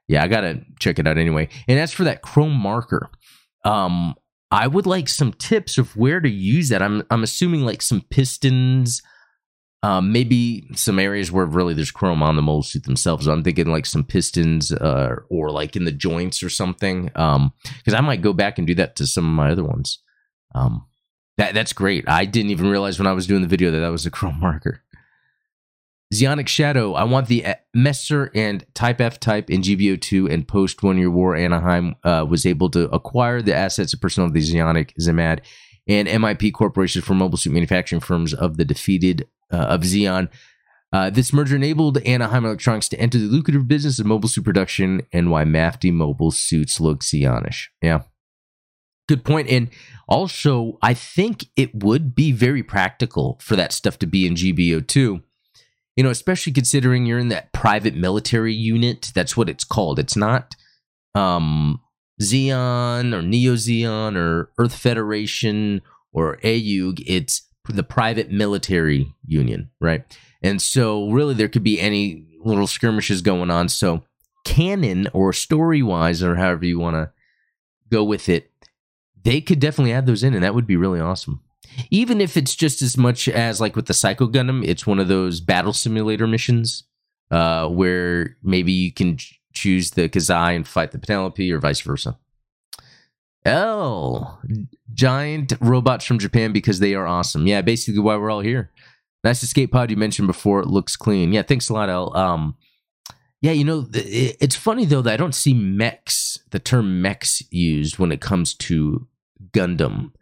Yeah, I gotta check it out anyway. And as for that Chrome marker, um, I would like some tips of where to use that. I'm I'm assuming like some pistons um, maybe some areas where really there's chrome on the mold suit themselves. I'm thinking like some pistons uh, or like in the joints or something. Because um, I might go back and do that to some of my other ones. Um, that that's great. I didn't even realize when I was doing the video that that was a chrome marker. Zeonic Shadow. I want the uh, Messer and Type F type in GBO2 and post one year war. Anaheim uh, was able to acquire the assets of personnel of the Zeonic Zimmad and MIP corporations for mobile suit manufacturing firms of the defeated uh, of Zeon. Uh, this merger enabled Anaheim Electronics to enter the lucrative business of mobile suit production and why MAFTI mobile suits look Zeonish. Yeah. Good point. And also, I think it would be very practical for that stuff to be in GBO2. You know, especially considering you're in that private military unit. That's what it's called. It's not um, Zeon or Neo Zeon or Earth Federation or AEUG. It's the private military union, right? And so, really, there could be any little skirmishes going on. So, canon or story wise, or however you want to go with it, they could definitely add those in, and that would be really awesome. Even if it's just as much as like with the Psycho Gundam, it's one of those battle simulator missions uh, where maybe you can choose the Kazai and fight the Penelope, or vice versa. L giant robots from Japan because they are awesome. Yeah, basically why we're all here. Nice escape pod you mentioned before. It looks clean. Yeah, thanks a lot, L. Um, yeah, you know, it's funny though that I don't see mechs, the term mechs used when it comes to Gundam.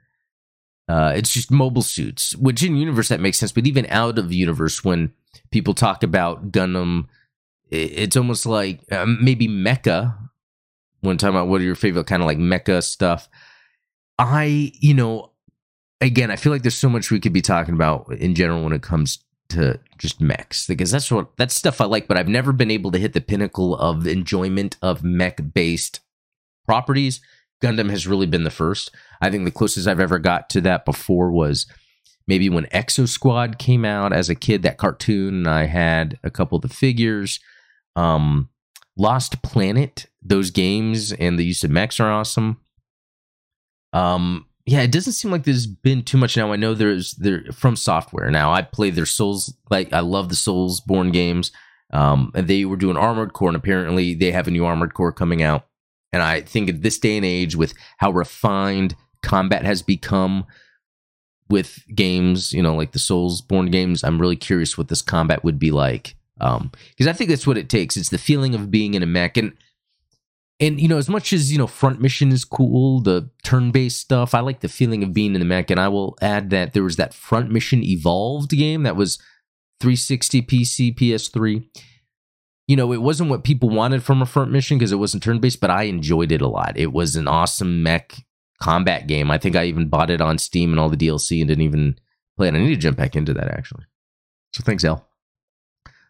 Uh, it's just mobile suits, which in universe that makes sense, but even out of universe, when people talk about Gundam, it's almost like uh, maybe mecha when talking about what are your favorite kind of like mecha stuff. I, you know, again, I feel like there's so much we could be talking about in general when it comes to just mechs because that's what that's stuff I like, but I've never been able to hit the pinnacle of enjoyment of mech based properties. Gundam has really been the first. I think the closest I've ever got to that before was maybe when Exo Squad came out as a kid, that cartoon, and I had a couple of the figures. Um, Lost Planet, those games and the use of mechs are awesome. Um, yeah, it doesn't seem like there's been too much now. I know there's there FromSoftware now. I play their Souls like I love the Soulsborne games. Um, and they were doing Armored Core, and apparently they have a new Armored Core coming out. And I think at this day and age, with how refined combat has become with games, you know, like the Soulsborne games, I'm really curious what this combat would be like. Um, because I think that's what it takes. It's the feeling of being in a mech, and and you know, as much as you know, front mission is cool, the turn-based stuff. I like the feeling of being in the mech, and I will add that there was that front mission evolved game that was 360 PC, PS3. You know, it wasn't what people wanted from a front mission because it wasn't turn-based, but I enjoyed it a lot. It was an awesome mech combat game. I think I even bought it on Steam and all the DLC and didn't even play it. I need to jump back into that actually. So thanks, Al.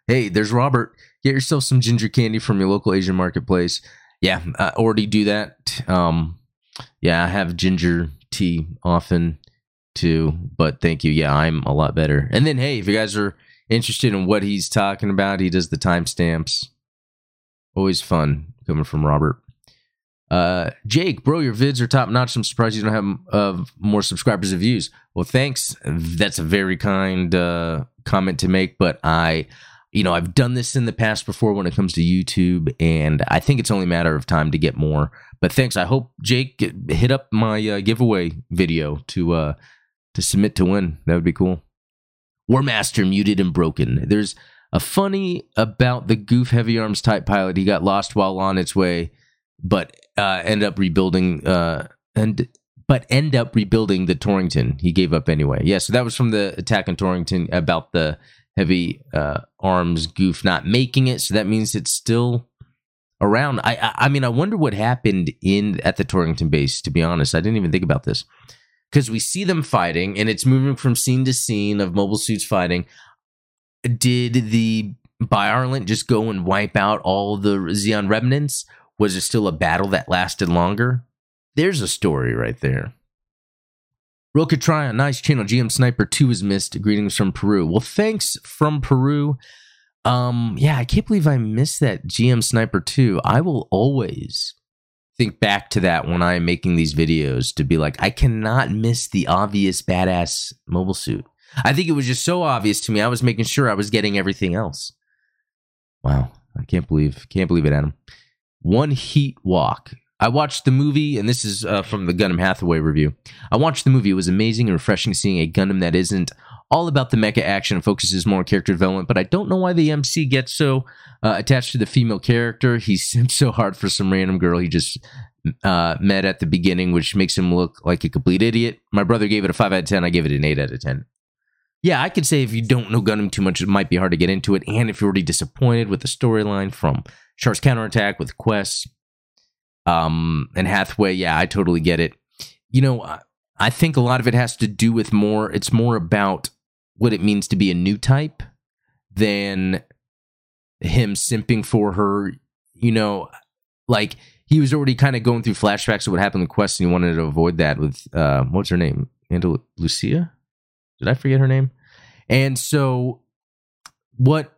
Hey, there's Robert. Get yourself some ginger candy from your local Asian marketplace yeah, I already do that. Um, yeah, I have ginger tea often too, but thank you. Yeah, I'm a lot better. And then, hey, if you guys are interested in what he's talking about, he does the timestamps. Always fun coming from Robert. Uh, Jake, bro, your vids are top notch. I'm surprised you don't have uh, more subscribers and views. Well, thanks. That's a very kind uh, comment to make, but I you know, I've done this in the past before when it comes to YouTube, and I think it's only a matter of time to get more. But thanks. I hope Jake hit up my uh, giveaway video to uh, to submit to win. That would be cool. Warmaster muted and broken. There's a funny about the goof Heavy Arms type pilot. He got lost while on its way, but uh, ended up rebuilding uh, and but end up rebuilding the Torrington. He gave up anyway. Yeah, so that was from the attack on Torrington about the heavy uh, arms goof not making it. So that means it's still around. I, I, I mean, I wonder what happened in at the Torrington base. To be honest, I didn't even think about this because we see them fighting, and it's moving from scene to scene of mobile suits fighting. Did the Byarlant just go and wipe out all the Zeon remnants? Was it still a battle that lasted longer? There's a story right there. Roka Tryon, nice channel. GM Sniper 2 is missed. Greetings from Peru. Well, thanks from Peru. Um, yeah, I can't believe I missed that GM Sniper 2. I will always think back to that when I'm making these videos to be like, I cannot miss the obvious badass mobile suit. I think it was just so obvious to me. I was making sure I was getting everything else. Wow. I can't believe, can't believe it, Adam. One heat walk. I watched the movie, and this is uh, from the Gundam Hathaway review. I watched the movie. It was amazing and refreshing seeing a Gundam that isn't all about the mecha action and focuses more on character development, but I don't know why the MC gets so uh, attached to the female character. He seems so hard for some random girl he just uh, met at the beginning, which makes him look like a complete idiot. My brother gave it a 5 out of 10. I gave it an 8 out of 10. Yeah, I could say if you don't know Gundam too much, it might be hard to get into it. And if you're already disappointed with the storyline from Char's counterattack with Quess, um, and Hathaway, yeah, I totally get it. You know, I think a lot of it has to do with more, it's more about what it means to be a new type than him simping for her. You know, like he was already kind of going through flashbacks of what happened in Quess, and he wanted to avoid that with, uh, what's her name? Lucia? Did I forget her name? And so, what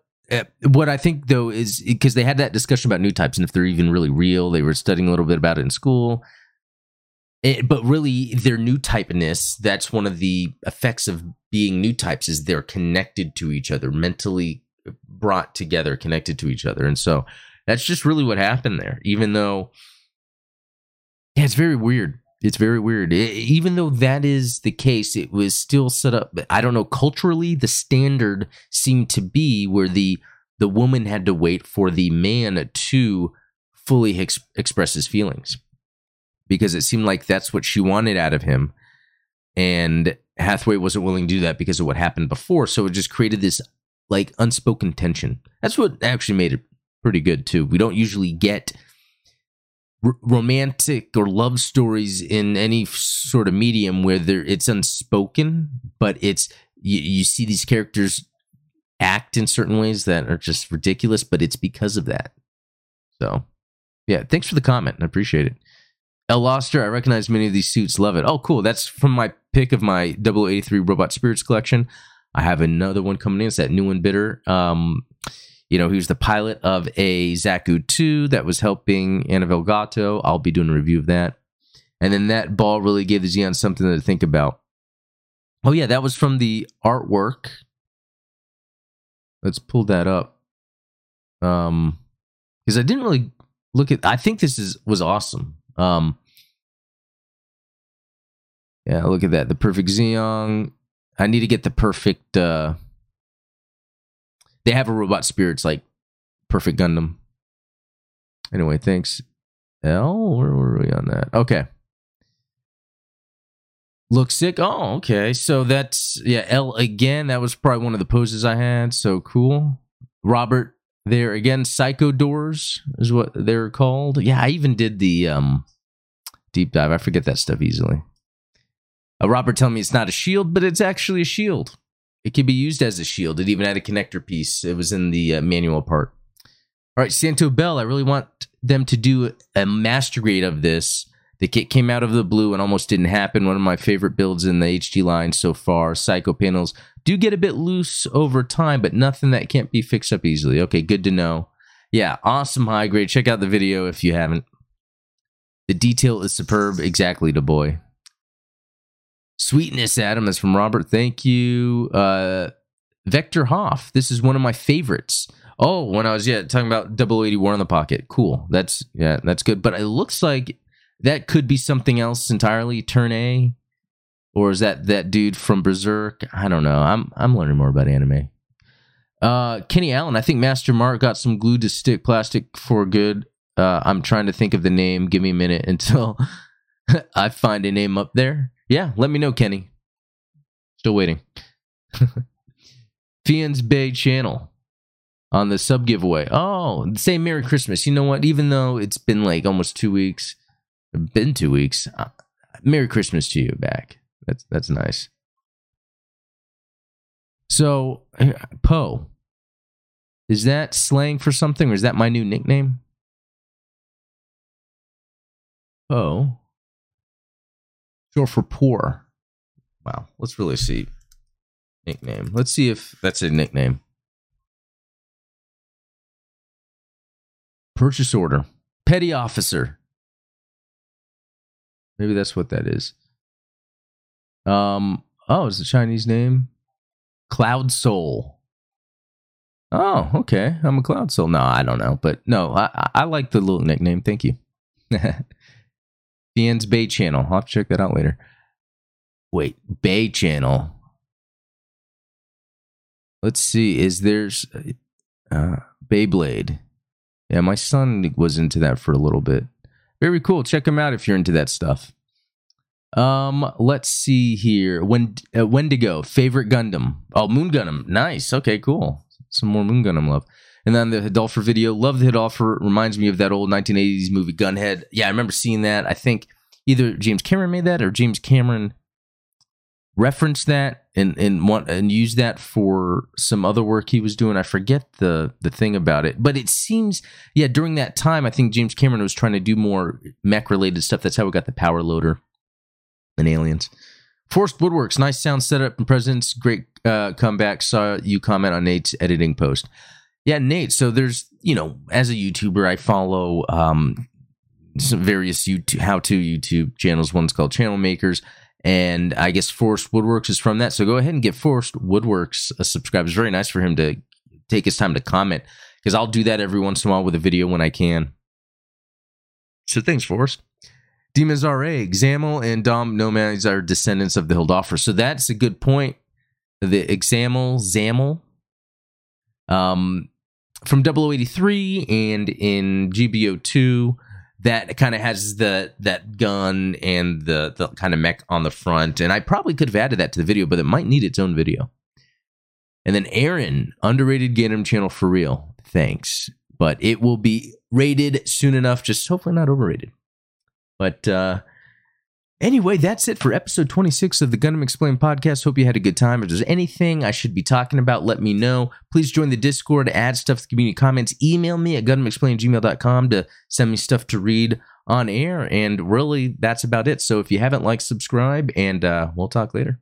what I think though is because they had that discussion about new types and if they're even really real. They were studying a little bit about it in school. It, eh, but really, their new typeness, that's one of the effects of being new types, is they're connected to each other, mentally brought together, connected to each other. And so that's just really what happened there, even though, yeah, it's very weird. It's very weird. It, even though that is the case, it was still set up. I don't know. Culturally, the standard seemed to be where the the woman had to wait for the man to fully ex- express his feelings because it seemed like that's what she wanted out of him, and Hathaway wasn't willing to do that because of what happened before. So it just created this like unspoken tension. That's what actually made it pretty good too. We don't usually get r- romantic or love stories in any sort of medium where there it's unspoken, but it's you, you see these characters act in certain ways that are just ridiculous, but it's because of that. So, yeah, thanks for the comment. I appreciate it. El Loster, I recognize many of these suits. Love it. Oh, cool. That's from my pick of my 083 Robot Spirits collection. I have another one coming in. It's that new one, Bitter. Um, you know, he was the pilot of a Zaku 2 that was helping Anavel Gato. I'll be doing a review of that. And then that ball really gave the Zeon something to think about. Oh, yeah, that was from the artwork. Let's pull that up. Um, because I didn't really look at. I think this is was awesome. Um, yeah, look at that. The perfect Zeong. I need to get the perfect. uh They have a robot spirits like perfect Gundam. Anyway, thanks. L, where were we on that? Okay. Looks sick. Oh, okay. So that's yeah, L again. That was probably one of the poses I had. So cool. Robert there again. Psycho doors is what they're called. Yeah, I even did the um deep dive. I forget that stuff easily. Uh, Robert telling me it's not a shield, but it's actually a shield. It can be used as a shield. It even had a connector piece. It was in the uh, manual part. All right, Santo Bell. I really want them to do a master grade of this. The kit came out of the blue and almost didn't happen. One of my favorite builds in the HD line so far. Psycho panels do get a bit loose over time, but nothing that can't be fixed up easily. Okay, good to know. Yeah, awesome high grade. Check out the video if you haven't. The detail is superb. Exactly, the boy. Sweetness, Adam, is from Robert. Thank you. Uh, Vector Hoff. This is one of my favorites. Oh, when I was yeah talking about 081 in the pocket. Cool. That's yeah, that's good. But it looks like that could be something else entirely. Turn A, or is that that dude from Berserk? I don't know. I'm I'm learning more about anime. Uh, Kenny Allen. I think Master Mark got some glue to stick plastic for good. Uh, I'm trying to think of the name. Give me a minute until I find a name up there. Yeah, let me know, Kenny. Still waiting. Fian's Bay channel on the sub giveaway. Oh, say Merry Christmas. You know what? Even though it's been like almost two weeks, been two weeks. Uh, Merry Christmas to you back. That's that's nice. So, Poe, is that slang for something, or is that my new nickname? Poe, short for poor. Wow, let's really see nickname. Let's see if that's a nickname. Purchase order, petty officer. Maybe that's what that is. Um. Oh, is the Chinese name? Cloud Soul. Oh, okay. I'm a Cloud Soul. No, I don't know, but no, I I like the little nickname. Thank you. Fian's Bay Channel. I'll have to check that out later. Wait, Bay Channel. Let's see. Is there's uh, Beyblade? Yeah, my son was into that for a little bit. Very cool. Check him out if you're into that stuff. Um, let's see here. When uh, Wendigo, favorite Gundam. Oh, Moon Gundam. Nice. Okay, cool. Some more Moon Gundam love. And then the Hildolfr video. Love the Hildolfr. Reminds me of that old 1980s movie Gunhead. Yeah, I remember seeing that. I think either James Cameron made that or James Cameron referenced that and and want and used that for some other work he was doing. I forget the the thing about it, but it seems yeah during that time I think James Cameron was trying to do more mech related stuff. That's how we got the power loader and aliens. Forced Woodworks, nice sound setup and presence, great uh, comeback. Saw you comment on Nate's editing post. Yeah, Nate. So there's, you know, as a YouTuber, I follow um, some various YouTube, how-to YouTube channels. One's called Channel Makers, and I guess Forest Woodworks is from that. So go ahead and get Forest Woodworks a subscribe. It's very nice for him to take his time to comment because I'll do that every once in a while with a video when I can. So thanks, Forced. Demons RA, Examel and Dom Nomads are descendants of the Hildolfr. So that's a good point. The Examel, Zamel, um, from 0083 and in GBO2 that kind of has the that gun and the the kind of mech on the front and I probably could have added that to the video but it might need its own video. And then Aaron, underrated Gundam channel for real. Thanks. but it will be rated soon enough. Just hopefully not overrated. But uh, anyway, that's it for episode 26 of the Gundam Explained podcast. Hope you had a good time. If there's anything I should be talking about, let me know. Please join the Discord, add stuff to the community comments, email me at gundamexplained.gmail.com to send me stuff to read on air. And really, that's about it. So if you haven't liked, subscribe, and uh, we'll talk later.